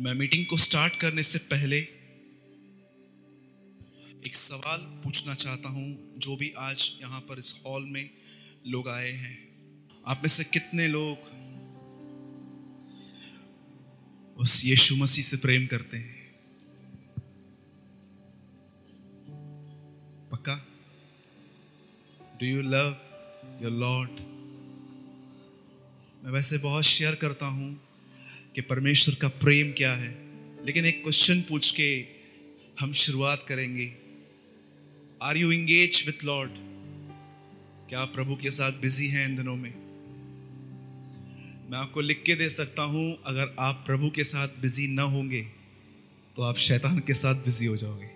मैं मीटिंग को स्टार्ट करने से पहले एक सवाल पूछना चाहता हूँ, जो भी आज यहाँ पर इस हॉल में लोग आए हैं। आप में से कितने लोग उस यीशु मसीह से प्रेम करते हैं? पक्का? Do you love your lord मैं वैसे बहुत शेयर करता हूँ कि परमेश्वर का प्रेम क्या है? लेकिन एक क्वेश्चन पूछ के हम शुरुआत करेंगे। Are you engage with lord क्या आप प्रभु के साथ बिज़ी हैं इन दिनों में? मैं आपको लिख के दे सकता हूँ, अगर आप प्रभु के साथ बिज़ी ना होंगे तो आप शैतान के साथ बिज़ी हो जाओगे।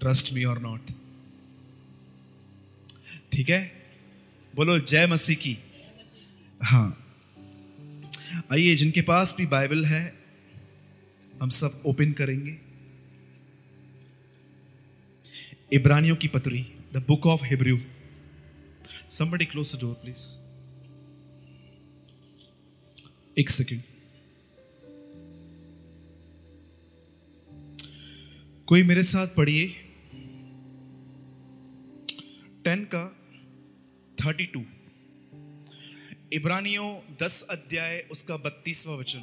ट्रस्ट मी और नॉट ठीक है? बोलो, जय मसीह की। हाँ। आइए, जिनके पास भी बाइबल है, हम सब ओपन करेंगे। इब्रानियों की पत्री, the book of Hebrew. Somebody close the door please एक सेकेंड। कोई मेरे साथ पढ़िए। टेन का थर्टी टू इब्रानियों दस अध्याय, उसका बत्तीसवा वचन।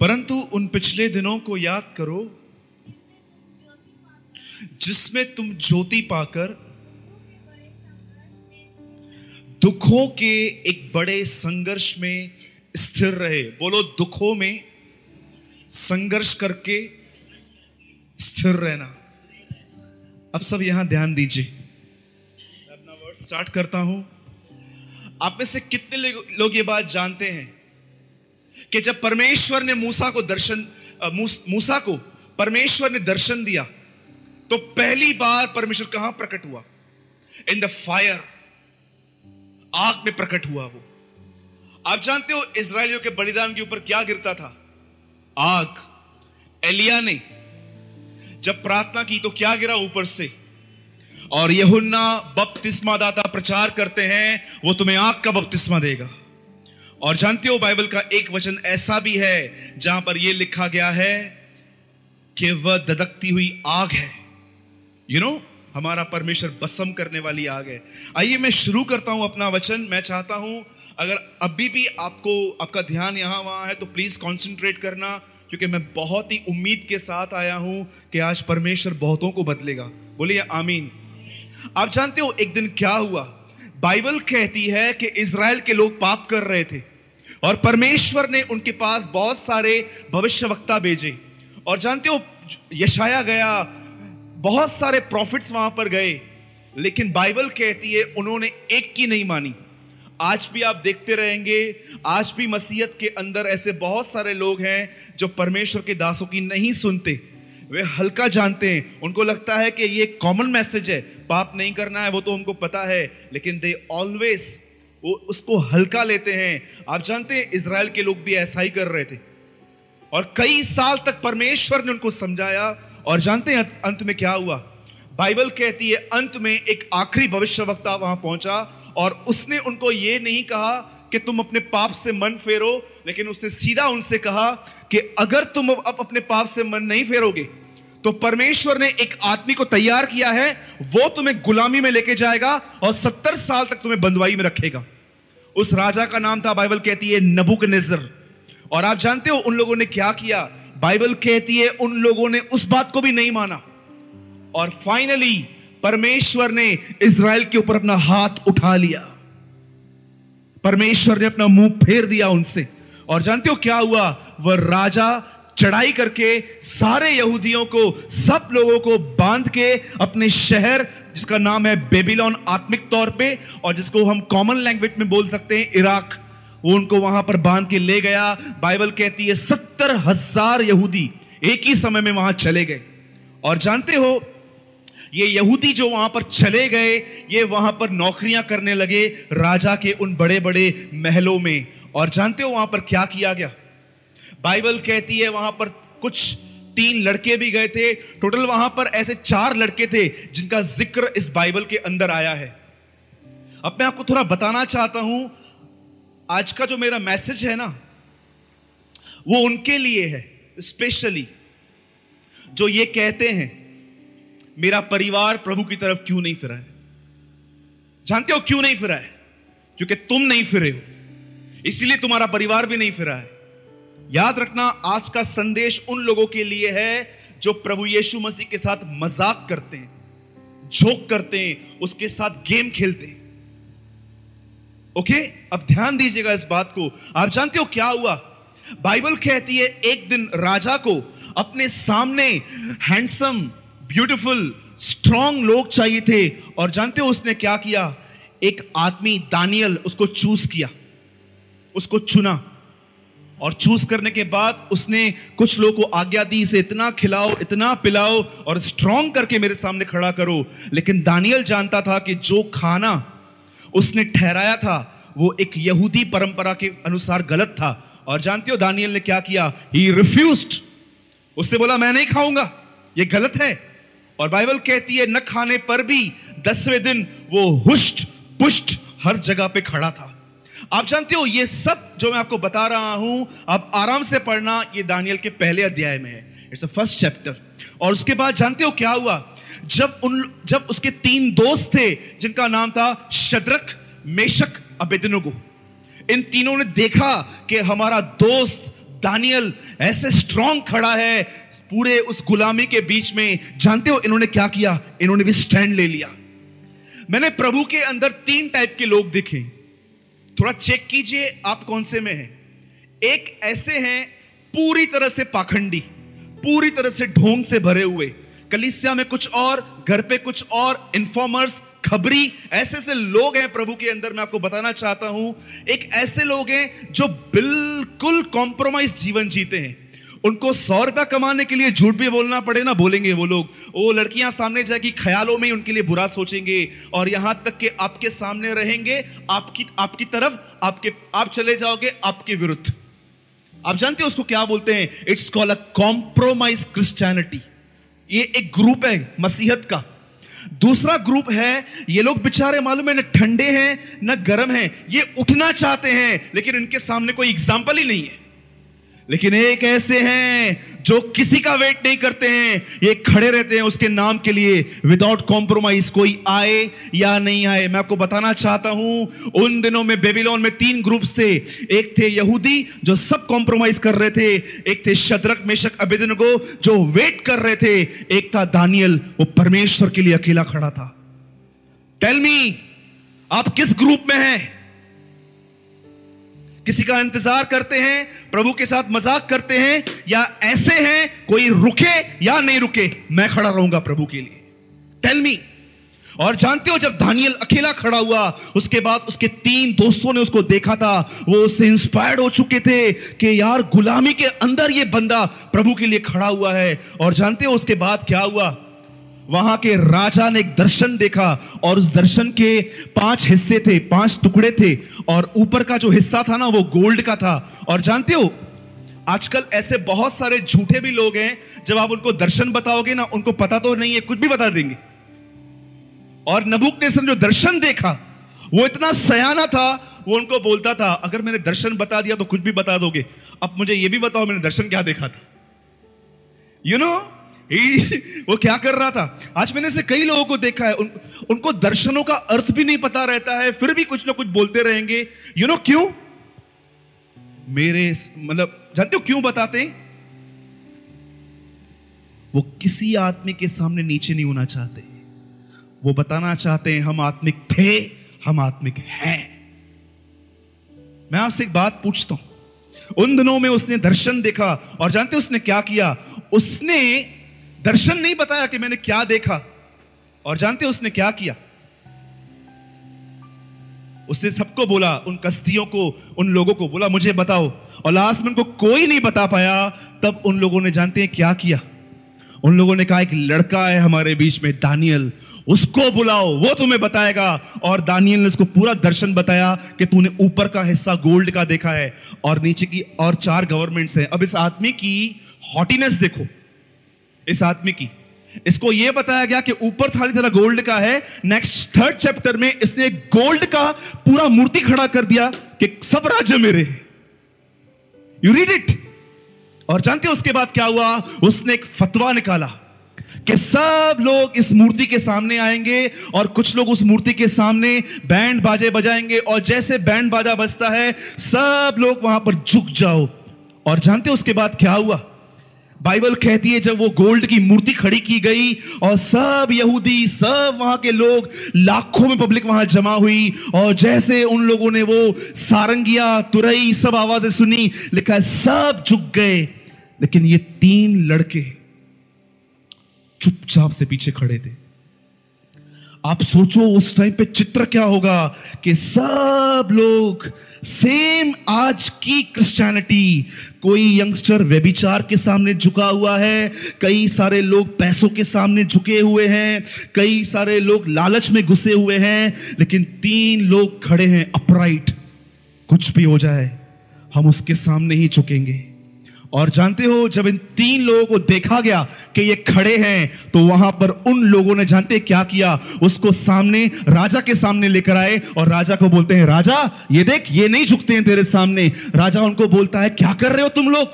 परंतु उन पिछले दिनों को याद करो, जिसमें तुम ज्योति पाकर दुखों के एक बड़े संघर्ष में स्थिर रहे। बोलो, दुखों में संघर्ष करके स्थिर रहना। अब सब यहाँ ध्यान दीजिए। अपना वर्ड स्टार्ट करता हूँ। आप में से कितने लोग ये बात जानते हैं कि जब परमेश्वर ने मूसा को दर्शन मूसा को परमेश्वर ने दर्शन दिया तो पहली बार परमेश्वर कहाँ प्रकट हुआ? इन द फायर आग में प्रकट हुआ वो। आप जानते हो इसराइलियों के बलिदान के ऊपर क्या गिरता था? आग। एलिया ने जब प्रार्थना की तो क्या गिरा ऊपर से? और यहुन्ना बपतिस्मा दाता प्रचार करते हैं वो तुम्हें आग का बपतिस्मा देगा। और जानते हो बाइबल का एक वचन ऐसा भी है जहाँ पर यह लिखा गया है कि वह ददकती हुई आग है। यू you नो know, हमारा परमेश्वर बसम करने वाली आग है। आइए मैं शुरू करता हूँ अपना वचन। मैं चाहता हूँ अगर अभी भी आपको आपका ध्यान यहाँ वहाँ है तो प्लीज़ कॉन्सेंट्रेट करना क्योंकि मैं बहुत ही उम्मीद के साथ आया हूँ कि आज परमेश्वर बहुतों को बदलेगा। बोलिए आमीन। आप जानते हो एक दिन क्या हुआ? बाइबल कहती है कि इसराइल के लोग पाप कर रहे थे और परमेश्वर ने उनके पास बहुत सारे भविष्य वक्ता भेजे। और जानते हो यशाया गया, बहुत सारे प्रॉफिट्स वहाँ पर गए, लेकिन बाइबल कहती है उन्होंने एक की नहीं मानी। आज भी आप देखते रहेंगे, आज भी मसीहत के अंदर ऐसे बहुत सारे लोग हैं जो परमेश्वर के दासों की नहीं सुनते। वे हल्का जानते हैं। उनको लगता है कि ये कॉमन मैसेज है। पाप नहीं करना है, वो तो हमको पता है। लेकिन दे ऑलवेज वो उसको हल्का लेते हैं। आप जानते हैं इसराइल के लोग भी ऐसा ही कर रहे थे। और कई साल तक परमेश्वर ने उनको समझाया। और जानते हैं, अंत में क्या हुआ? बाइबल कहती है, अंत में एक आखिरी भविष्य वक्ता वहाँ पहुँचा। और उसने उनको ये नहीं कहा कि तुम अपने पाप से मन फेरो, लेकिन उसने सीधा उनसे कहा कि अगर तुम अब अपने पाप से मन नहीं फेरोगे तो परमेश्वर ने एक आदमी को तैयार किया है, वो तुम्हें गुलामी में लेके जाएगा और सत्तर साल तक तुम्हें बंदवाई में रखेगा। उस राजा का नाम था, बाइबल कहती है नबुक और आप जानते हो उन लोगों ने क्या किया? बाइबल कहती है उन लोगों ने उस बात को भी नहीं माना। और फाइनली, परमेश्वर ने इसराइल के ऊपर अपना हाथ उठा लिया। परमेश्वर ने अपना मुँह फेर दिया उनसे। और जानते हो क्या हुआ? वह राजा चढ़ाई करके सारे यहूदियों को, सब लोगों को बाँध के अपने शहर, जिसका नाम है बेबीलोन, आत्मिक तौर पे और जिसको हम कॉमन लैंग्वेज में बोल सकते हैं, इराक। वो उनको वहाँ पर बाँध के ले गया। बाइबल कहती है, सत्तर हज़ार यहूदी एक ही समय में वहाँ चले गए। और जानते हो ये यहूदी जो वहाँ पर चले गए, ये वहाँ पर नौकरियाँ करने लगे राजा के उन बड़े बड़े महलों में। और जानते हो वहाँ पर क्या किया गया? बाइबल कहती है वहाँ पर कुछ तीन लड़के भी गए थे। टोटल वहाँ पर ऐसे चार लड़के थे जिनका ज़िक्र इस बाइबल के अंदर आया है। अब मैं आपको थोड़ा बताना चाहता हूँ, आज का जो मेरा मैसेज है ना, वो उनके लिए है, स्पेशली, जो ये कहते हैं। मेरा परिवार प्रभु की तरफ़ क्यों नहीं फिरा है? जानते हो क्यों नहीं फिरा है? क्योंकि तुम नहीं फिरे हो। इसीलिए तुम्हारा परिवार भी नहीं फिरा है। याद रखना, आज का संदेश उन लोगों के लिए है जो प्रभु यीशु मसीह के साथ मज़ाक करते हैं जोक करते हैं, उसके साथ गेम खेलते हैं। ओके? अब ध्यान दीजिएगा इस बात को। आप जानते हो क्या हुआ? बाइबल कहती है, एक दिन राजा को अपने सामने हैंडसम ब्यूटीफुल स्ट्रॉन्ग लोग चाहिए थे। और जानते हो उसने क्या किया? एक आदमी, दानियल, उसको चूज़ किया। उसको चुना। और चूज़ करने के बाद उसने कुछ लोगों को आज्ञा दी, इसे इतना खिलाओ, इतना पिलाओ और स्ट्रॉन्ग करके मेरे सामने खड़ा करो। लेकिन दानियल जानता था कि जो खाना उसने ठहराया था, वो एक यहूदी परंपरा के अनुसार गलत था। और जानते हो दानियल ने क्या किया? ही रिफ्यूज उसने बोला, मैं नहीं खाऊँगा। ये गलत है। और बाइबल कहती है, न खाने पर भी दसवें दिन वो हुष्ट पुष्ट हर जगह पे खड़ा था। आप जानते हो, ये सब जो मैं आपको बता रहा हूँ, आप आराम से पढ़ना ये दानियल के पहले अध्याय में है। इट्स अ फ़र्स्ट चैप्टर और उसके बाद जानते हो क्या हुआ? जब उन, जब उसके तीन दोस्त थे, जिनका नाम था शद्रक, मेशक, अबेदनुगो, इन तीनों ने देखा कि हमारा दोस्त दानियल ऐसे स्ट्रांग खड़ा है, पूरे उस गुलामी के बीच में, जानते हो इन्होंने क्या किया? इन्होंने भी स्टैंड ले लिया। मैंने प्रभु के अंदर तीन टाइप के लोग देखे। थोड़ा चेक कीजिए, आप कौन से में हैं? एक ऐसे हैं, पूरी तरह से पाखंडी, पूरी तरह से ढोंग से भरे हुए। कलिसिया में कुछ और, घर पे कुछ और इन्फॉर्मर्स खबरी, ऐसे ऐसे लोग हैं प्रभु के अंदर। मैं आपको बताना चाहता हूँ, एक ऐसे लोग हैं जो बिल्कुल कॉम्प्रोमाइज जीवन जीते हैं। उनको सौ रुपया कमाने के लिए झूठ भी बोलना पड़े ना, बोलेंगे वो लोग। वो लड़कियाँ सामने जाएगी, ख्यालों में उनके लिए बुरा सोचेंगे और यहाँ तक कि आपके सामने रहेंगे, आपकी आपकी तरफ़, आपके, आप चले जाओगे आपके विरुद्ध। आप जानते हो उसको क्या बोलते हैं? It's call a compromise Christianity ये एक ग्रुप है, मसीहत का। दूसरा ग्रुप है, ये लोग बेचारे मालूम है, ना ठंडे हैं, ना गर्म हैं, ये उठना चाहते हैं, लेकिन इनके सामने कोई एग्ज़ाम्पल ही नहीं है। लेकिन एक ऐसे हैं जो किसी का वेट नहीं करते हैं, ये खड़े रहते हैं उसके नाम के लिए। विदाउट कॉम्प्रोमाइज कोई आए या नहीं आए? मैं आपको बताना चाहता हूँ, उन दिनों में बेबीलोन में तीन ग्रुप्स थे। एक थे यहूदी, जो सब कॉम्प्रोमाइज कर रहे थे। एक थे शद्रक, मेशक अबिदनको जो वेट कर रहे थे। एक था दानियल, वो परमेश्वर के लिए अकेला खड़ा था। टेल मी आप किस ग्रुप में हैं? किसी का इंतज़ार करते हैं, प्रभु के साथ मज़ाक करते हैं, या ऐसे हैं, कोई रुके या नहीं रुके, मैं खड़ा रहूँगा प्रभु के लिए। टेल मी और जानते हो, जब दानियल अकेला खड़ा हुआ, उसके बाद उसके तीन दोस्तों ने उसको देखा था, वो उससे इंस्पायर्ड हो चुके थे कि यार, गुलामी के अंदर ये बंदा प्रभु के लिए खड़ा हुआ है। और जानते हो, उसके बाद क्या हुआ? वहाँ के राजा ने एक दर्शन देखा और उस दर्शन के पाँच हिस्से थे पाँच टुकड़े थे और ऊपर का जो हिस्सा था ना वो गोल्ड का था। और जानते हो आजकल ऐसे बहुत सारे झूठे भी लोग हैं जब आप उनको दर्शन बताओगे ना उनको पता तो नहीं है कुछ भी बता देंगे। और नबुक ने जो दर्शन देखा वो इतना सयाना था वो उनको बोलता था अगर मैंने दर्शन बता दिया तो कुछ भी बता दोगे। अब मुझे ये भी बताओ मैंने दर्शन क्या देखा था? यू you नो know, वो क्या कर रहा था? आज मैंने से कई लोगों को देखा है। उन, उनको दर्शनों का अर्थ भी नहीं पता रहता है फिर भी कुछ ना कुछ बोलते रहेंगे। यू नो क्यों? मेरे मतलब जानते हो क्यों बताते वो किसी आदमी के सामने नीचे नहीं होना चाहते। वो बताना चाहते हैं हम आत्मिक थे हम आत्मिक हैं। मैं आपसे एक बात पूछता हूँ। उन दिनों में उसने दर्शन देखा और जानते उसने क्या किया? उसने दर्शन नहीं बताया कि मैंने क्या देखा। और जानते उसने क्या किया? उसने सबको बोला, उन कस्तियों को, उन लोगों को बोला, मुझे बताओ। और लास्ट में उनको कोई नहीं बता पाया। तब उन लोगों ने जानते हैं क्या किया। उन लोगों ने कहा, एक लड़का है हमारे बीच में, दानियल। उसको बुलाओ, वो तुम्हें बताएगा। और दानियल ने उसको पूरा दर्शन बताया कि तूने ऊपर का हिस्सा गोल्ड का देखा है और नीचे की और चार गवर्नमेंट्स हैं। अब इस आदमी की हॉटीनेस देखो। इस आदमी की। इसको यह बताया गया कि ऊपर थाली तरह गोल्ड का है नेक्स्ट थर्ड चैप्टर में इसने गोल्ड का पूरा मूर्ति खड़ा कर दिया कि सब राज्य मेरे यू रीड इट और जानते हो उसके बाद क्या हुआ? उसने एक फतवा निकाला कि सब लोग इस मूर्ति के सामने आएँगे और कुछ लोग उस मूर्ति के सामने बैंड बाजे बजाएँगे और जैसे बैंड बाजा बजता है, सब लोग वहाँ पर झुक जाओ। और जानते हो उसके बाद क्या हुआ? बाइबल कहती है, जब वो गोल्ड की मूर्ति खड़ी की गई और सब यहूदी, सब वहाँ के लोग लाखों में पब्लिक वहाँ जमा हुई और जैसे उन लोगों ने वो सारंगिया, तुरई सब आवाज़ें सुनी, लिखा है, सब झुक गए। लेकिन ये तीन लड़के चुपचाप से पीछे खड़े थे। आप सोचो उस टाइम पे चित्र क्या होगा कि सब लोग सेम आज की क्रिश्चियनिटी कोई यंगस्टर व्यभिचार के सामने झुका हुआ है, कई सारे लोग पैसों के सामने झुके हुए हैं, कई सारे लोग लालच में घुसे हुए हैं, लेकिन तीन लोग खड़े हैं अपराइट कुछ भी हो जाए, हम उसके सामने ही झुकेंगे। और जानते हो, जब इन तीन लोगों को देखा गया कि ये खड़े हैं तो वहाँ पर उन लोगों ने जानते क्या किया? उसको सामने, राजा के सामने लेकर आए और राजा को बोलते हैं, राजा, ये देख, ये नहीं झुकते हैं तेरे सामने। राजा उनको बोलता है, क्या कर रहे हो तुम लोग?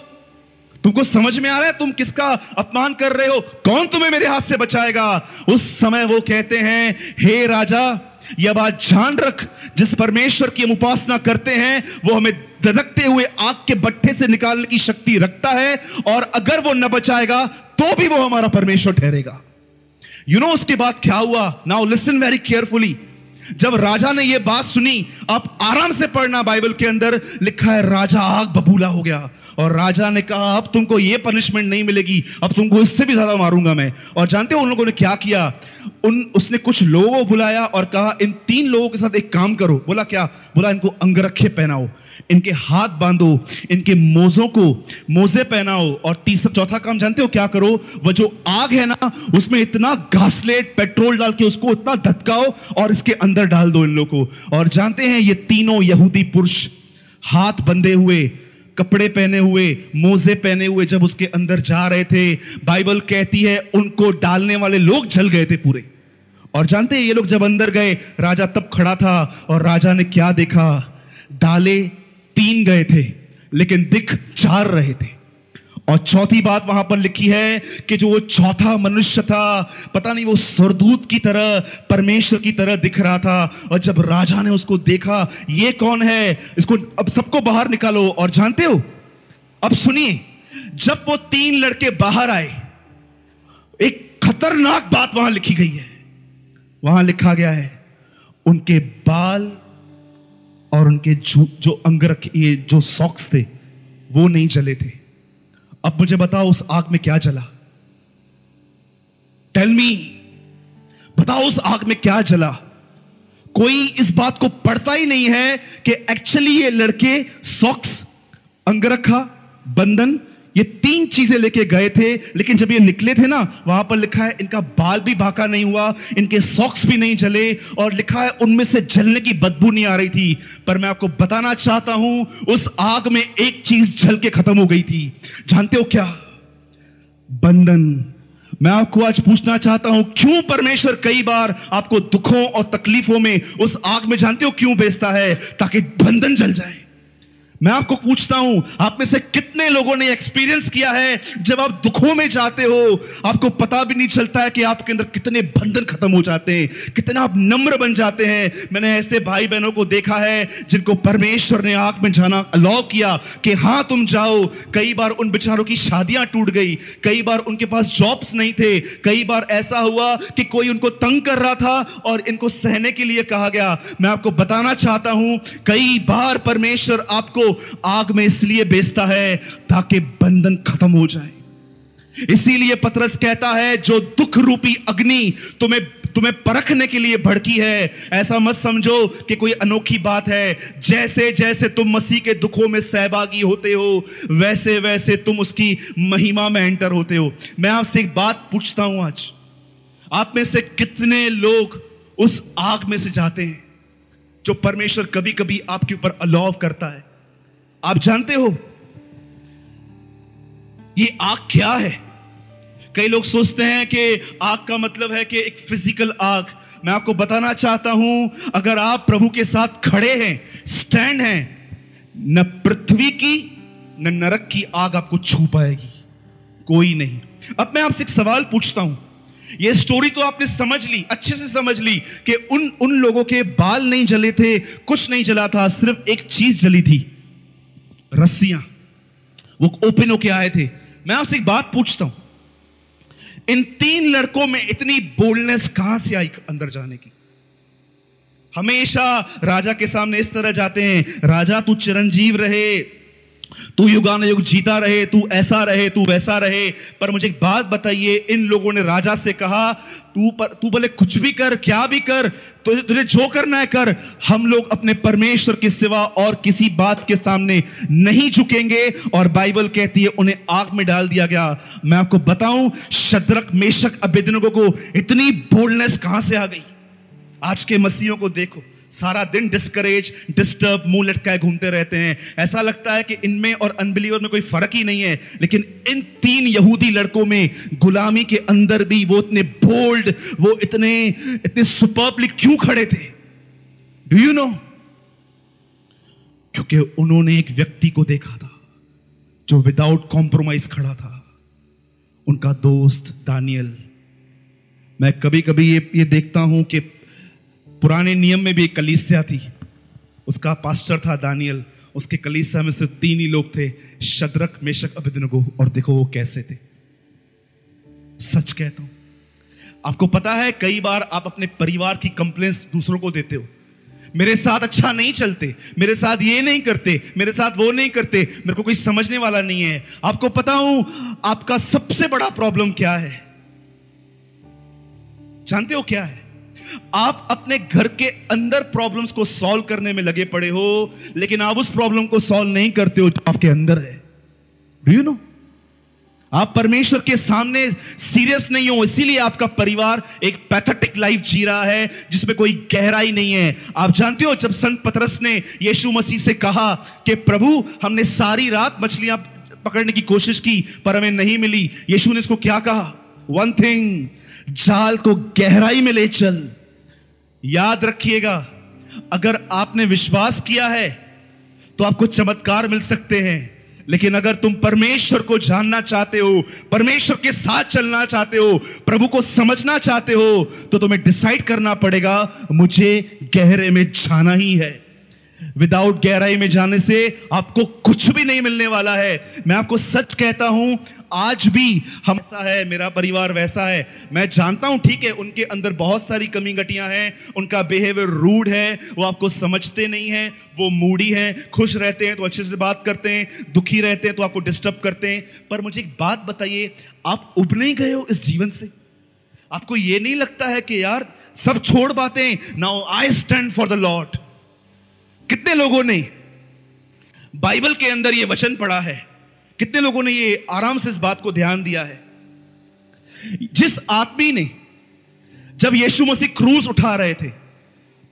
तुमको समझ में आ रहा है तुम किसका अपमान कर रहे हो? कौन तुम्हें मेरे हाथ से बचाएगा? उस समय वो कहते हैं, हे राजा यह बात जान रख जिस परमेश्वर की हम उपासना करते हैं वो हमें दरकते हुए आग के बट्टे से निकालने की शक्ति रखता है और अगर वो न बचाएगा तो भी वो हमारा परमेश्वर ठहरेगा। यू you नो know, उसके बाद क्या हुआ? नाउ लिसन वेरी केयरफुली जब राजा ने यह बात सुनी आप आराम से पढ़ना बाइबल के अंदर, लिखा है, राजा आग बबूला हो गया। और राजा ने कहा, अब तुमको यह पनिशमेंट नहीं मिलेगी, अब तुमको इससे भी ज़्यादा मारूँगा मैं। और जानते हो उन लोगों ने क्या किया? उन, उसने कुछ लोगों को बुलाया और कहा, इन तीन लोगों के साथ एक काम करो। बोला, क्या? बोला, इनको अंगरखे पहनाओ। इनके हाथ बांधो, इनके मोजों को, मोजे पहनाओ। और तीसरा चौथा काम जानते हो क्या करो? वो जो आग है ना, उसमें इतना घासलेट पेट्रोल डाल के उसको इतना धतकाओ और इसके अंदर डाल दो इन लोगों को। और जानते हैं ये तीनों यहूदी पुरुष हाथ बंधे हुए, कपड़े पहने हुए, मोजे पहने हुए जब उसके अंदर जा रहे थे, बाइबल कहती है उनको डालने वाले लोग जल गए थे पूरे। और जानते हैं ये लोग जब अंदर गए, राजा तब खड़ा था और राजा ने क्या देखा? डाले तीन गए थे, लेकिन दिख चार रहे थे। और चौथी बात वहाँ पर लिखी है कि जो वो चौथा मनुष्य था, पता नहीं वो सरदूत की तरह, परमेश्वर की तरह दिख रहा था। और जब राजा ने उसको देखा, ये कौन है? इसको अब सबको बाहर निकालो। और जानते हो? अब सुनिए, जब वो तीन लड़के बाहर आए, एक खतरनाक बात वहाँ लिखी गई है। वहाँ लिखा गया है, उनके बाल और उनके जो अंगरख, ये जो सॉक्स थे, वो नहीं जले थे। अब मुझे बताओ उस आग में क्या जला। टेल मी बताओ उस आग में क्या जला। कोई इस बात को पढ़ता ही नहीं है कि एक्चुअली ये लड़के सॉक्स अंगरखा, बंधन ये तीन चीज़ें लेके गए थे, लेकिन जब ये निकले थे ना, वहाँ पर लिखा है, इनका बाल भी भाका नहीं हुआ, इनके सॉक्स भी नहीं जले, और लिखा है, उनमें से जलने की बदबू नहीं आ रही थी। पर मैं आपको बताना चाहता हूँ, उस आग में एक चीज़ जल के खत्म हो गई थी। जानते हो क्या? बंधन। मैं आपको आज पूछना चाहता हूँ, क्यों परमेश्वर कई बार आपको दुखों और तकलीफों में उस आग में, जानते हो क्यों बेचता है? ताकि बंधन जल जाए। मैं आपको पूछता हूँ, आप में से कितने लोगों ने एक्सपीरियंस किया है जब आप दुखों में जाते हो? आपको पता भी नहीं चलता है कि आपके अंदर कितने बंधन खत्म हो जाते हैं, कितना आप नम्र बन जाते हैं। मैंने ऐसे भाई बहनों को देखा है जिनको परमेश्वर ने आग में जाना अलाउ किया कि हाँ तुम जाओ। कई बार उन बेचारों की शादियाँ टूट गई, कई बार उनके पास जॉब्स नहीं थे, कई बार ऐसा हुआ कि कोई उनको तंग कर रहा था और इनको सहने के लिए कहा गया। मैं आपको बताना चाहता हूँ, कई बार परमेश्वर आपको आग में इसलिए बेचता है ताकि बंधन खत्म हो जाए। इसीलिए पतरस कहता है, जो दुख रूपी अग्नि तुम्हें तुम्हें परखने के लिए भड़की है, ऐसा मत समझो कि कोई अनोखी बात है। जैसे जैसे तुम मसीह के दुखों में सहभागी होते हो, वैसे वैसे तुम उसकी महिमा में एंटर होते हो। मैं आपसे एक बात पूछता हूँ आज। आप में से कितने लोग उस आग में से जाते हैं, जो परमेश्वर कभी कभी आपके ऊपर अलाव करता है? आप जानते हो? ये आग क्या है? कई लोग सोचते हैं कि आग का मतलब है कि एक फ़िज़िकल आग। मैं आपको बताना चाहता हूँ, अगर आप प्रभु के साथ खड़े हैं स्टैंड हैं, न पृथ्वी की, न नरक की आग आपको छू पाएगी। कोई नहीं। अब मैं आपसे एक सवाल पूछता हूँ। ये स्टोरी तो आपने समझ ली, अच्छे से समझ ली कि उन उन लोगों के बाल नहीं जले थे, कुछ नहीं जला था, सिर्फ़ एक चीज़ जली थी। रस्सियाँ। वो ओपन होके आए थे। मैं आपसे एक बात पूछता हूँ। इन तीन लड़कों में इतनी बोल्डनेस कहाँ से आई अंदर जाने की? हमेशा राजा के सामने इस तरह जाते हैं, राजा तू चिरंजीव रहे। तू युगान युग जीता रहे, तू ऐसा रहे, तू वैसा रहे। पर मुझे एक बात बताइए, इन लोगों ने राजा से कहा, तू पर, तू बोले कुछ भी कर, क्या भी कर तो तुझे जो करना है कर। हम लोग अपने परमेश्वर के सिवा और किसी बात के सामने नहीं झुकेंगे। और बाइबल कहती है, उन्हें आग में डाल दिया गया। मैं आपको बताऊँ, शद्रक, मेशक अभिदनों को इतनी बोल्डनेस कहाँ से आ गई? आज के मसीहों को देखो। सारा दिन डिस्करेज डिस्टर्ब मुँह लटकाए घूमते रहते हैं। ऐसा लगता है कि इनमें और अनबिलीवर में कोई फ़र्क ही नहीं है, लेकिन इन तीन यहूदी लड़कों में, गुलामी के अंदर भी वो इतने बोल्ड वो इतने इतने सुपर्बली क्यों खड़े थे? डू यू नो क्योंकि उन्होंने एक व्यक्ति को देखा था, जो विदाउट कॉम्प्रोमाइज खड़ा था। उनका दोस्त दानियल। मैं कभी कभी ये ये देखता हूँ कि पुराने नियम में भी एक कलीसिया थी। उसका पास्टर था दानियल। उसके कलीसिया में सिर्फ़ तीन ही लोग थे, शद्रक, मेशक अभिदनगो और देखो वो कैसे थे। सच कहता हूँ, आपको पता है, कई बार आप अपने परिवार की कंप्लेंट्स दूसरों को देते हो। मेरे साथ अच्छा नहीं चलते, मेरे साथ ये नहीं करते, मेरे साथ वो नहीं करते, मेरे को कोई समझने वाला नहीं है। आपको पता हूँ, आपका सबसे बड़ा प्रॉब्लम क्या है? जानते हो क्या है? आप अपने घर के अंदर प्रॉब्लम्स को सॉल्व करने में लगे पड़े हो, लेकिन आप उस प्रॉब्लम को सॉल्व नहीं करते हो जो आपके अंदर है। डू यू नो आप परमेश्वर के सामने सीरियस नहीं हो, इसीलिए आपका परिवार एक पैथेटिक लाइफ जी रहा है, जिसमें कोई गहराई नहीं है। आप जानते हो, जब संत पतरस ने यीशु मसीह से कहा कि प्रभु, हमने सारी रात मछलियाँ पकड़ने की कोशिश की, पर हमें नहीं मिली। यीशु ने इसको क्या कहा? वन थिंग जाल को गहराई में ले चल। याद रखिएगा, अगर आपने विश्वास किया है तो आपको चमत्कार मिल सकते हैं। लेकिन अगर तुम परमेश्वर को जानना चाहते हो, परमेश्वर के साथ चलना चाहते हो, प्रभु को समझना चाहते हो तो तुम्हें डिसाइड करना पड़ेगा, मुझे गहरे में जाना ही है। विदाउट गहराई में जाने से आपको कुछ भी नहीं मिलने वाला है। मैं आपको सच कहता हूँ, आज भी हम ऐसा है, मेरा परिवार वैसा है। मैं जानता हूँ, ठीक है, उनके अंदर बहुत सारी कमी गटियाँ हैं, उनका बिहेवियर रूड है, वो आपको समझते नहीं है, वो मूडी है, खुश रहते हैं तो अच्छे से बात करते हैं, दुखी रहते हैं तो आपको डिस्टर्ब करते हैं। पर मुझे एक बात बताइए, आप उब नहीं गए हो इस जीवन से? आपको ये नहीं लगता है कि यार, सब छोड़ बातें now I stand for the lord कितने लोगों ने बाइबल के अंदर यह वचन पढ़ा है? कितने लोगों ने ये आराम से इस बात को ध्यान दिया है? जिस आदमी ने जब यीशु मसीह क्रूस उठा रहे थे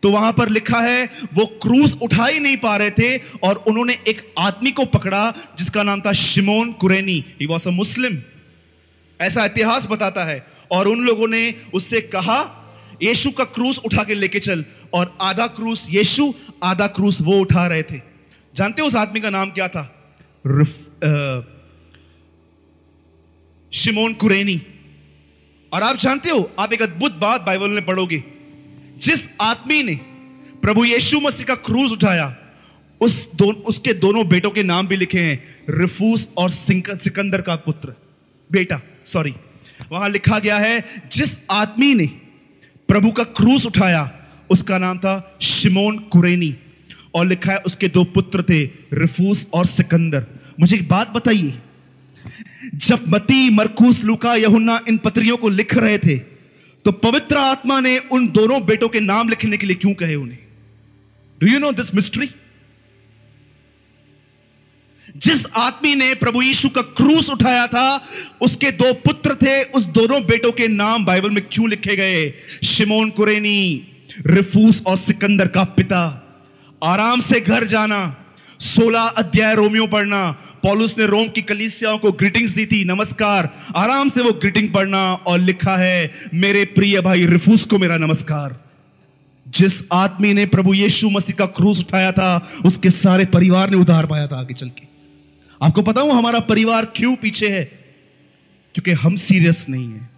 तो वहाँ पर लिखा है, वो क्रूस उठा ही नहीं पा रहे थे और उन्होंने एक आदमी को पकड़ा जिसका नाम था शिमोन कुरेनी। ही वॉज़ अ मुस्लिम ऐसा इतिहास बताता है। और उन लोगों ने उससे कहा यीशु का क्रूस उठा के लेके चल और आधा क्रूस यीशु आधा क्रूस वो उठा रहे थे। जानते हो उस आदमी का नाम क्या था? शिमोन कुरेनी। और आप जानते हो आप एक अद्भुत बात बाइबल में पढ़ोगे। जिस आदमी ने प्रभु यीशु मसीह का क्रूज उठाया उस दो, उसके दोनों बेटों के नाम भी लिखे हैं रिफूस और सिकंदर का पुत्र। बेटा सॉरी वहाँ लिखा गया है जिस आदमी ने प्रभु का क्रूस उठाया। उसका नाम था शिमोन कुरेनी। और लिखा है, उसके दो पुत्र थे, रिफूस और सिकंदर। मुझे एक बात बताइए, जब मती, मरकूस, लुका, यहुन्ना इन पत्रियों को लिख रहे थे तो पवित्र आत्मा ने उन दोनों बेटों के नाम लिखने के लिए क्यों कहे उन्हें? Do you know this mystery जिस आदमी ने प्रभु यीशु का क्रूस उठाया था, उसके दो पुत्र थे, उस दोनों बेटों के नाम बाइबल में क्यों लिखे गए? शिमोन कुरेनी, रिफूस और सिकंदर का पिता। आराम से घर जाना, सोलह अध्याय रोमियो पढ़ना। पॉलुस ने रोम की कलीसियाओं को ग्रीटिंग्स दी थी, नमस्कार। आराम से वो ग्रीटिंग पढ़ना और लिखा है, मेरे प्रिय भाई, रिफूस को मेरा नमस्कार। जिस आदमी ने प्रभु यीशु मसीह का क्रूस उठाया था, उसके सारे परिवार ने उधार पाया था आगे चल के। आपको पता हूँ, हमारा परिवार क्यों पीछे है? क्योंकि हम सीरियस नहीं है।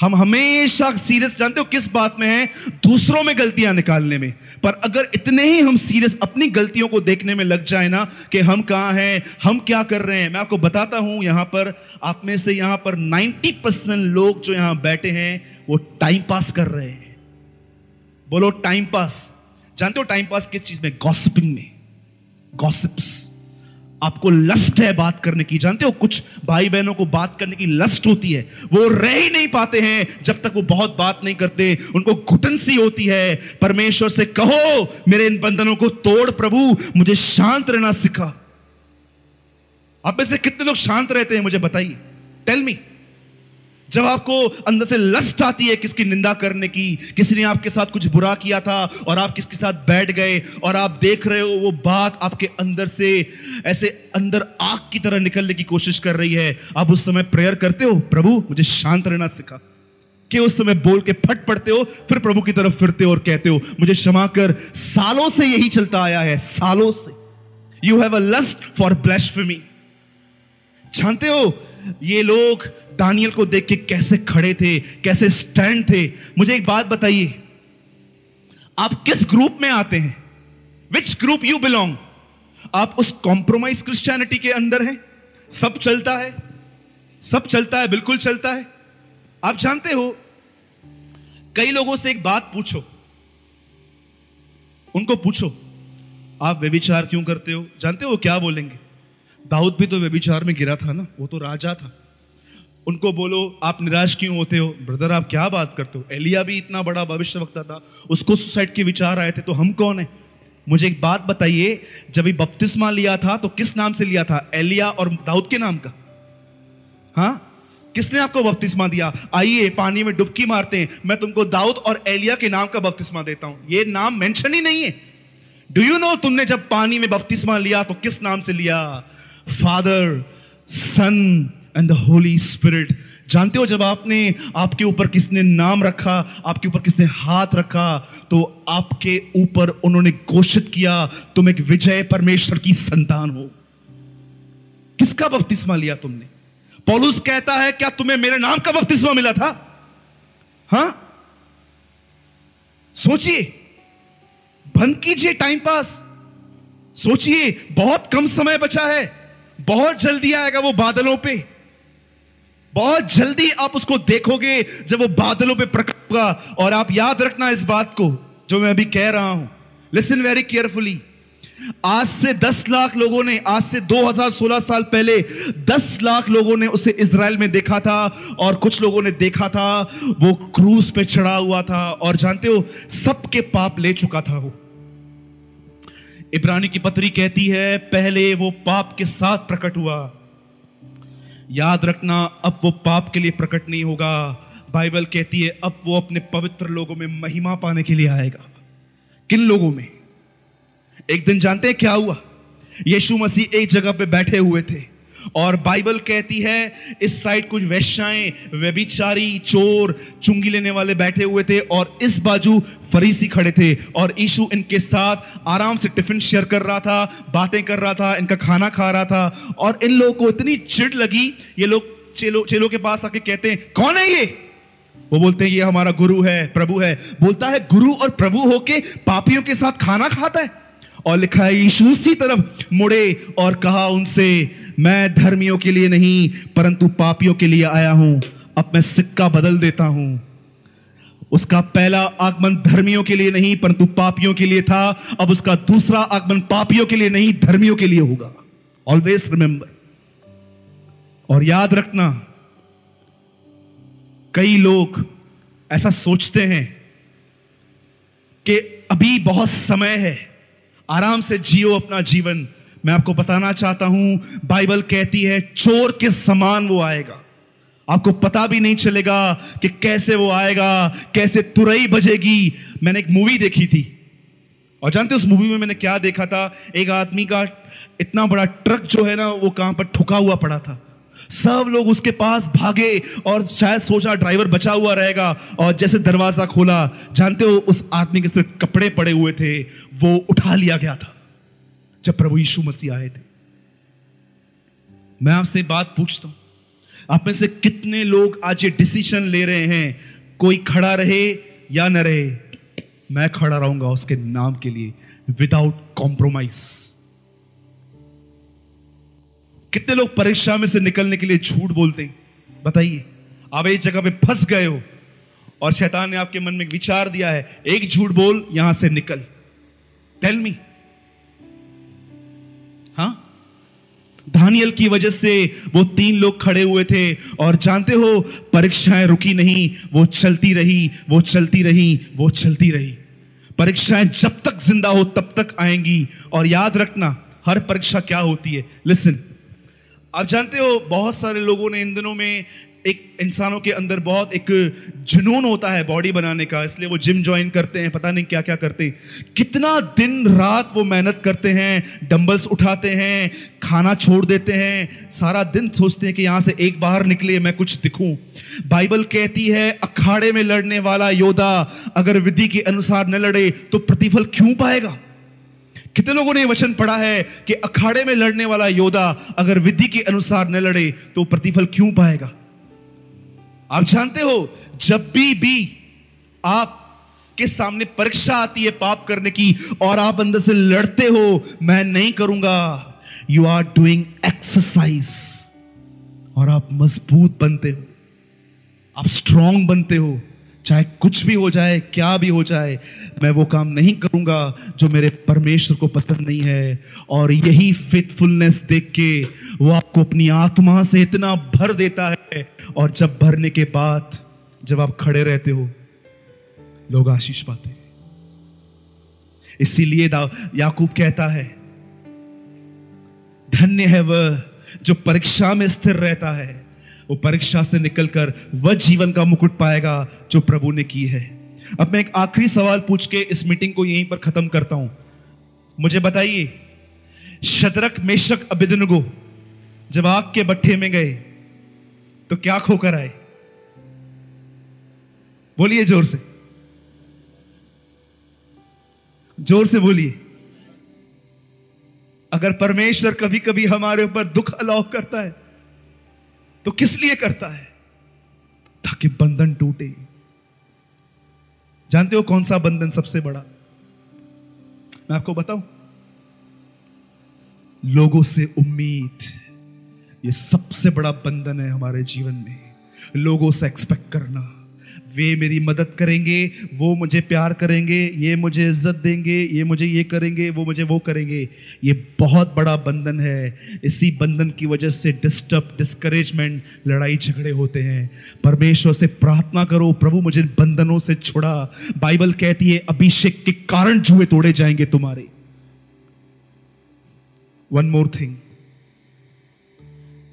हम हमेशा सीरियस जानते हो किस बात में है? दूसरों में गलतियाँ निकालने में। पर अगर इतने ही हम सीरियस अपनी गलतियों को देखने में लग जाए ना कि हम कहाँ हैं, हम क्या कर रहे हैं, मैं आपको बताता हूँ, यहाँ पर आप में से यहाँ पर 90 परसेंट लोग जो यहाँ बैठे हैं, वो टाइम पास कर रहे हैं। बोलो टाइम पास। जानते हो टाइम पास किस चीज़ में? गॉसिपिंग में। गॉसिप्स। आपको लस्ट है बात करने की। जानते हो, कुछ भाई बहनों को बात करने की लस्ट होती है। वो रह ही नहीं पाते हैं जब तक वो बहुत बात नहीं करते। उनको घुटन सी होती है। परमेश्वर से कहो, मेरे इन बंधनों को तोड़ प्रभु, मुझे शांत रहना सिखा। आप में से कितने लोग शांत रहते हैं, मुझे बताइए। टेल मी जब आपको अंदर से लस्ट आती है किसकी निंदा करने की किसी ने आपके साथ कुछ बुरा किया था और आप किसके साथ बैठ गए और आप देख रहे हो वो बात आपके अंदर से ऐसे अंदर आग की तरह निकलने की कोशिश कर रही है। आप उस समय प्रेयर करते हो, प्रभु, मुझे शांत रहना सिखा। कि उस समय बोल के फट पड़ते हो, फिर प्रभु की तरफ़ फिरते हो और कहते हो, मुझे क्षमा कर, सालों से यही चलता आया है, सालों से। You have a lust for blasphemy जानते हो, ये लोग दानियल को देख के कैसे खड़े थे, कैसे स्टैंड थे। मुझे एक बात बताइए, आप किस ग्रुप में आते हैं? विच ग्रुप यू बिलोंग आप उस कॉम्प्रोमाइज क्रिश्चियनिटी के अंदर हैं? सब चलता है? सब चलता है, बिल्कुल चलता है। आप जानते हो, कई लोगों से एक बात पूछो। उनको पूछो, आप व्यभिचार क्यों करते हो? जानते हो क्या बोलेंगे? दाऊद भी तो व्यभिचार में गिरा था ना, वो तो राजा था। उनको बोलो, आप निराश क्यों होते हो? ब्रदर आप क्या बात करते हो? एलिया भी इतना बड़ा भविष्य वक्ता था। उसको सुसाइड के विचार आए थे तो हम कौन है? मुझे एक बात बताइए, जब ये बपतिस्मा लिया था तो किस नाम से लिया था? एलिया और दाऊद के नाम का? हाँ? किसने आपको बपतिस्मा दिया? आइए, पानी में डुबकी मारते हैं। मैं तुमको दाऊद और एलिया के नाम का बपतिस्मा देता हूँ। ये नाम मेंशन ही नहीं है। डू यू नो तुमने जब पानी में बपतिस्मा लिया तो किस नाम से लिया? Father son and the holy spirit जानते हो जब आपने आपके ऊपर किसने नाम रखा, आपके ऊपर किसने हाथ रखा तो आपके ऊपर उन्होंने घोषित किया, तुम एक विजय परमेश्वर की संतान हो। किसका बपतिस्मा लिया तुमने? पॉलुस कहता है, क्या तुम्हें मेरे नाम का बपतिस्मा मिला था? हाँ? सोचिए। बंद कीजिए टाइम पास। सोचिए, बहुत कम समय बचा है। बहुत जल्दी आएगा वो बादलों पे। बहुत जल्दी आप उसको देखोगे जब वो बादलों पे प्रकट होगा। और आप याद रखना इस बात को, जो मैं अभी कह रहा हूँ। लिसन वेरी केयरफुली आज से 10 लाख लोगों ने, आज से 2016 साल पहले 10 लाख लोगों ने उसे इसराइल में देखा था और कुछ लोगों ने देखा था, वो क्रूज पे चढ़ा हुआ था और जानते हो, सबके पाप ले चुका था वो। इब्रानी की पत्री कहती है, पहले वो पाप के साथ प्रकट हुआ। याद रखना, अब वो पाप के लिए प्रकट नहीं होगा। बाइबल कहती है, अब वो अपने पवित्र लोगों में महिमा पाने के लिए आएगा। किन लोगों में? एक दिन जानते हैं क्या हुआ? यीशु मसीह एक जगह पे बैठे हुए थे। और बाइबल कहती है, इस साइड कुछ वैश्याएँ, व्यभिचारी, चोर, चुंगी लेने वाले बैठे हुए थे और इस बाजू फरीसी खड़े थे और ईशु इनके साथ आराम से टिफ़िन शेयर कर रहा था, बातें कर रहा था, इनका खाना खा रहा था और इन लोगों को इतनी चिड़ लगी, ये लोग चेलो चेलो के पास आके कहते हैं, कौन है ये? वो बोलते हैं, ये हमारा गुरु है, प्रभु है। बोलता है, गुरु और प्रभु होके पापियों के साथ खाना खाता है? और लिखा है, यीशु उसी तरफ़ मुड़े और कहा उनसे, मैं धर्मियों के लिए नहीं, परंतु पापियों के लिए आया हूँ। अब मैं सिक्का बदल देता हूँ। उसका पहला आगमन धर्मियों के लिए नहीं, परंतु पापियों के लिए था। अब उसका दूसरा आगमन पापियों के लिए नहीं, धर्मियों के लिए होगा। ऑलवेज रिमेंबर और याद रखना, कई लोग ऐसा सोचते हैं कि अभी बहुत समय है। आराम से जियो अपना जीवन। मैं आपको बताना चाहता हूँ, बाइबल कहती है, चोर के समान वो आएगा। आपको पता भी नहीं चलेगा कि कैसे वो आएगा, कैसे तुरई बजेगी। मैंने एक मूवी देखी थी। और जानते उस मूवी में मैंने क्या देखा था? एक आदमी का इतना बड़ा ट्रक जो है ना, वो कहाँ पर ठुका हुआ पड़ा था। सब लोग उसके पास भागे और शायद सोचा ड्राइवर बचा हुआ रहेगा और जैसे दरवाज़ा खोला, जानते हो उस आदमी के सिर्फ़ कपड़े पड़े हुए थे, वो उठा लिया गया था, जब प्रभु यीशु मसीह आए थे। मैं आपसे बात पूछता हूँ, आप में से कितने लोग आज ये डिसीज़न ले रहे हैं, कोई खड़ा रहे या न रहे? मैं खड़ा रहूँगा उसके नाम के लिए विदाउट कॉम्प्रोमाइज कितने लोग परीक्षा में से निकलने के लिए झूठ बोलते हैं? बताइए। आप एक जगह पे फंस गए हो और शैतान ने आपके मन में विचार दिया है, एक झूठ बोल, यहाँ से निकल। टेल मी हाँ? धानियल की वजह से वो तीन लोग खड़े हुए थे और जानते हो, परीक्षाएँ रुकी नहीं, वो चलती रही, वो चलती रही, वो चलती रही। परीक्षाएँ जब तक ज़िंदा हो, तब तक आएँगी। और याद रखना, हर परीक्षा क्या होती है? लिसन आप जानते हो, बहुत सारे लोगों ने इन दिनों में एक इंसानों के अंदर बहुत एक जुनून होता है बॉडी बनाने का, इसलिए वो जिम ज्वाइन करते हैं, पता नहीं क्या क्या करते हैं। कितना दिन रात वो मेहनत करते हैं, डंबल्स उठाते हैं, खाना छोड़ देते हैं, सारा दिन सोचते हैं कि यहाँ से एक बाहर निकले, मैं कुछ दिखूं। बाइबल कहती है, अखाड़े में लड़ने वाला योद्धा अगर विधि के अनुसार न लड़े तो प्रतिफल क्यों पाएगा? कितने लोगों ने वचन पढ़ा है कि अखाड़े में लड़ने वाला योद्धा अगर विधि के अनुसार न लड़े तो प्रतिफल क्यों पाएगा? आप जानते हो, जब भी भी आप के सामने परीक्षा आती है पाप करने की और आप अंदर से लड़ते हो, मैं नहीं करूँगा। यू आर डूइंग एक्सरसाइज और आप मज़बूत बनते हो। आप स्ट्रांग बनते हो। चाहे कुछ भी हो जाए, क्या भी हो जाए, मैं वो काम नहीं करूँगा जो मेरे परमेश्वर को पसंद नहीं है। और यही फेथफुलनेस देख के वो आपको अपनी आत्मा से इतना भर देता है। और जब भरने के बाद जब आप खड़े रहते हो, लोग आशीष पाते इसीलिए याकूब कहता है, धन्य है वह जो परीक्षा में स्थिर रहता है। वो परीक्षा से निकलकर वह जीवन का मुकुट पाएगा जो प्रभु ने की है। अब मैं एक आखिरी सवाल पूछ के इस मीटिंग को यहीं पर खत्म करता हूँ। मुझे बताइए, शतरक मेशक अबिदनगो जब आग के बट्ठे में गए तो क्या खोकर आए? बोलिए ज़ोर से। ज़ोर से बोलिए। अगर परमेश्वर कभी कभी हमारे ऊपर दुख अलाव करता है तो किस लिए करता है? ताकि बंधन टूटे। जानते हो कौन सा बंधन सबसे बड़ा? मैं आपको बताऊँ? लोगों से उम्मीद। ये सबसे बड़ा बंधन है हमारे जीवन में। लोगों से एक्सपेक्ट करना। वे मेरी मदद करेंगे, वो मुझे प्यार करेंगे, ये मुझे इज़्ज़त देंगे, ये मुझे ये करेंगे, वो मुझे वो करेंगे। ये बहुत बड़ा बंधन है। इसी बंधन की वजह से डिस्टर्ब डिस्करेजमेंट लड़ाई झगड़े होते हैं। परमेश्वर से प्रार्थना करो, प्रभु मुझे बंधनों से छुड़ा। बाइबल कहती है, अभिषेक के कारण जुए तोड़े जाएँगे तुम्हारे। वन मोर थिंग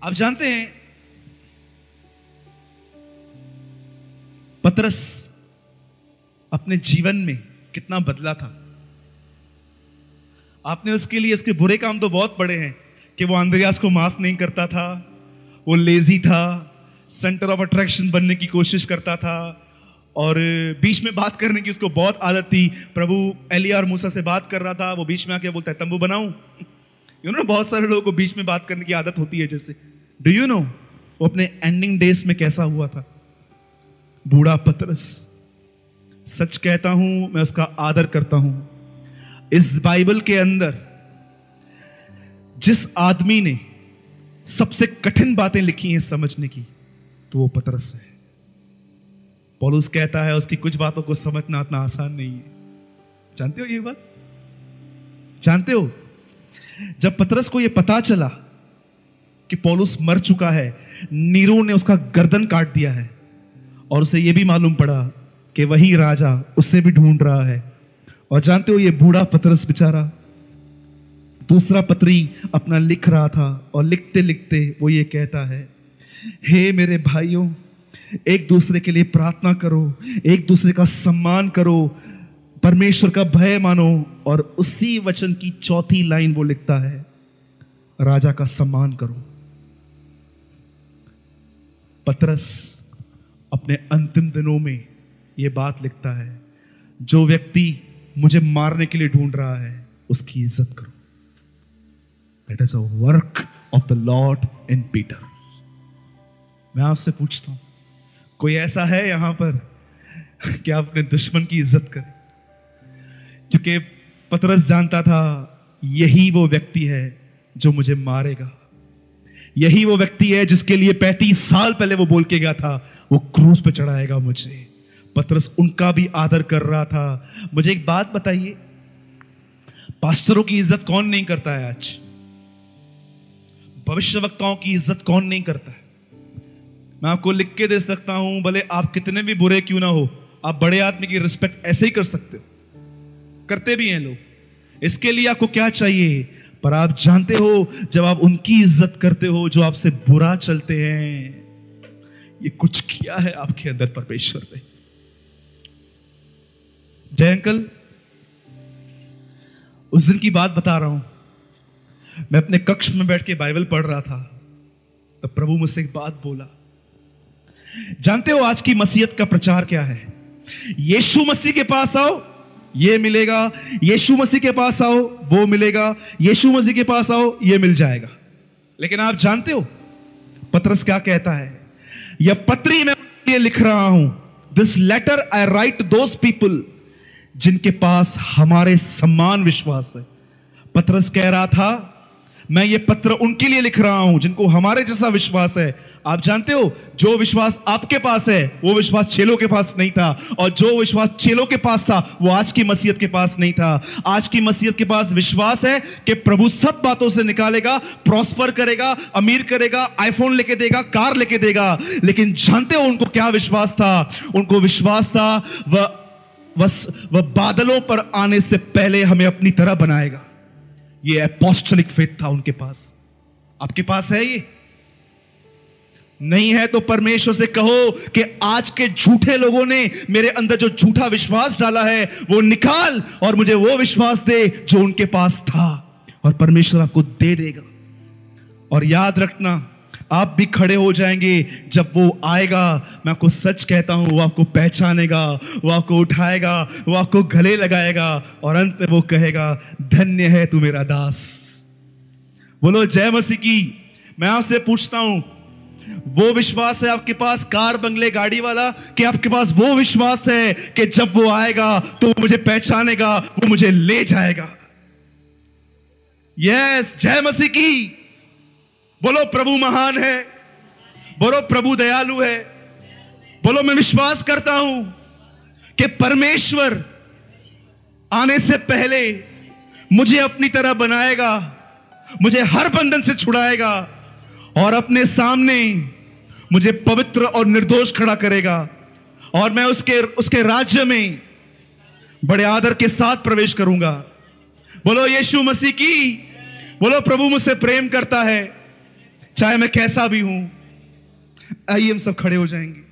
आप जानते हैं पतरस अपने जीवन में कितना बदला था। आपने उसके लिए, उसके बुरे काम तो बहुत बड़े हैं कि वो अंद्रयास को माफ़ नहीं करता था, वो लेजी था सेंटर ऑफ़ अट्रैक्शन बनने की कोशिश करता था और बीच में बात करने की उसको बहुत आदत थी। प्रभु एलिया और मूसा से बात कर रहा था, वो बीच में आके बोलता है, तंबू बनाऊँ? यू नो बहुत सारे लोगों को बीच में बात करने की आदत होती है जैसे। डू यू नो वो अपने एंडिंग डेज़ में कैसा हुआ था? बूढ़ा पतरस। सच कहता हूँ, मैं उसका आदर करता हूँ। इस बाइबल के अंदर, जिस आदमी ने सबसे कठिन बातें लिखी हैं समझने की तो वो पतरस है। पॉलुस कहता है, उसकी कुछ बातों को समझना इतना आसान नहीं है। जानते हो ये बात? जानते हो? जब पतरस को यह पता चला कि पॉलुस मर चुका है, नीरो ने उसका गर्दन काट दिया है और उसे यह भी मालूम पड़ा कि वही राजा उससे भी ढूंढ रहा है। और जानते हो ये बूढ़ा पतरस बेचारा? दूसरा पत्री अपना लिख रहा था और लिखते लिखते वो ये कहता है हे hey, मेरे भाइयों एक दूसरे के लिए प्रार्थना करो एक दूसरे का सम्मान करो परमेश्वर का भय मानो। और उसी वचन की चौथी लाइन वो लिखता है राजा का सम्मान करो। पतरस अपने अंतिम दिनों में यह बात लिखता है, जो व्यक्ति मुझे मारने के लिए ढूंढ रहा है, उसकी इज़्ज़त करो। That is a work of the Lord in Peter. मैं आपसे पूछता हूँ, कोई ऐसा है यहाँ पर कि आप अपने दुश्मन की इज़्ज़त करें? क्योंकि पतरस जानता था, यही वो व्यक्ति है जो मुझे मारेगा। यही वो व्यक्ति है जिसके लिए पैंतीस साल पहले वो बोल के गया था वो क्रूज पे चढ़ाएगा मुझे पतरस उनका भी आदर कर रहा था। मुझे एक बात बताइए, पास्टरों की इज़्ज़त कौन नहीं करता है आज? भविष्य वक्ताओं की इज़्ज़त कौन नहीं करता है? मैं आपको लिख के दे सकता हूँ, भले आप कितने भी बुरे क्यों ना हो, आप बड़े आदमी की रिस्पेक्ट ऐसे ही कर सकते हो। करते भी हैं लोग। इसके लिए आपको क्या चाहिए? पर आप जानते हो, जब आप उनकी इज़्ज़त करते हो, जो आपसे बुरा चलते हैं ये कुछ किया है आपके अंदर परमेश्वर ने? जय अंकल, उस दिन की बात बता रहा हूँ। मैं अपने कक्ष में बैठ के बाइबल पढ़ रहा था, तब प्रभु मुझसे एक बात बोला। जानते हो आज की मसीहत का प्रचार क्या है? यीशु मसीह के पास आओ, ये मिलेगा। यीशु मसीह के पास आओ, वो मिलेगा। यीशु मसीह के पास आओ, ये मिल जाएगा। लेकिन आप जानते हो, पत्रस क्या कहता है? यह पत्री मैं ये लिख रहा हूँ this letter I write those people जिनके पास हमारे सम्मान विश्वास है। पत्रस कह रहा था मैं ये पत्र उनके लिए लिख रहा हूँ, जिनको हमारे जैसा विश्वास है। आप जानते हो, जो विश्वास आपके पास है, वो विश्वास चेलों के पास नहीं था। और जो विश्वास चेलों के पास था, वो आज की मसीहत के पास नहीं था। आज की मसीहत के पास विश्वास है कि प्रभु सब बातों से निकालेगा प्रॉस्पर करेगा, अमीर करेगा आईफोन लेके देगा, कार लेके देगा। लेकिन जानते हो उनको क्या विश्वास था? उनको विश्वास था, वह वह बादलों पर आने से पहले हमें अपनी तरह बनाएगा। ये एपोस्टलिक फेथ था उनके पास। आपके पास है ये? नहीं है तो परमेश्वर से कहो कि आज के झूठे लोगों ने मेरे अंदर जो झूठा विश्वास डाला है, वो निकाल और मुझे वो विश्वास दे जो उनके पास था। और परमेश्वर आपको दे देगा। और याद रखना आप भी खड़े हो जाएँगे। जब वो आएगा, मैं आपको सच कहता हूँ, वो आपको पहचानेगा, वो आपको उठाएगा, वो आपको गले लगाएगा और अंत में वो कहेगा, धन्य है तू मेरा दास। बोलो, जय मसीह की। मैं आपसे पूछता हूँ, वो विश्वास है आपके पास कार, बंगले, गाड़ी वाला? कि आपके पास वो विश्वास है कि जब वो आएगा तो वो मुझे पहचानेगा, वो मुझे ले जाएगा? यस जय मसीह की। बोलो, प्रभु महान है। बोलो, प्रभु दयालु है। बोलो, मैं विश्वास करता हूँ कि परमेश्वर आने से पहले मुझे अपनी तरह बनाएगा, मुझे हर बंधन से छुड़ाएगा और अपने सामने मुझे पवित्र और निर्दोष खड़ा करेगा और मैं उसके उसके राज्य में बड़े आदर के साथ प्रवेश करूँगा। बोलो, यीशु मसीह की, बोलो, प्रभु मुझसे प्रेम करता है। चाहे मैं कैसा भी हूँ आइए हम सब खड़े हो जाएँगे।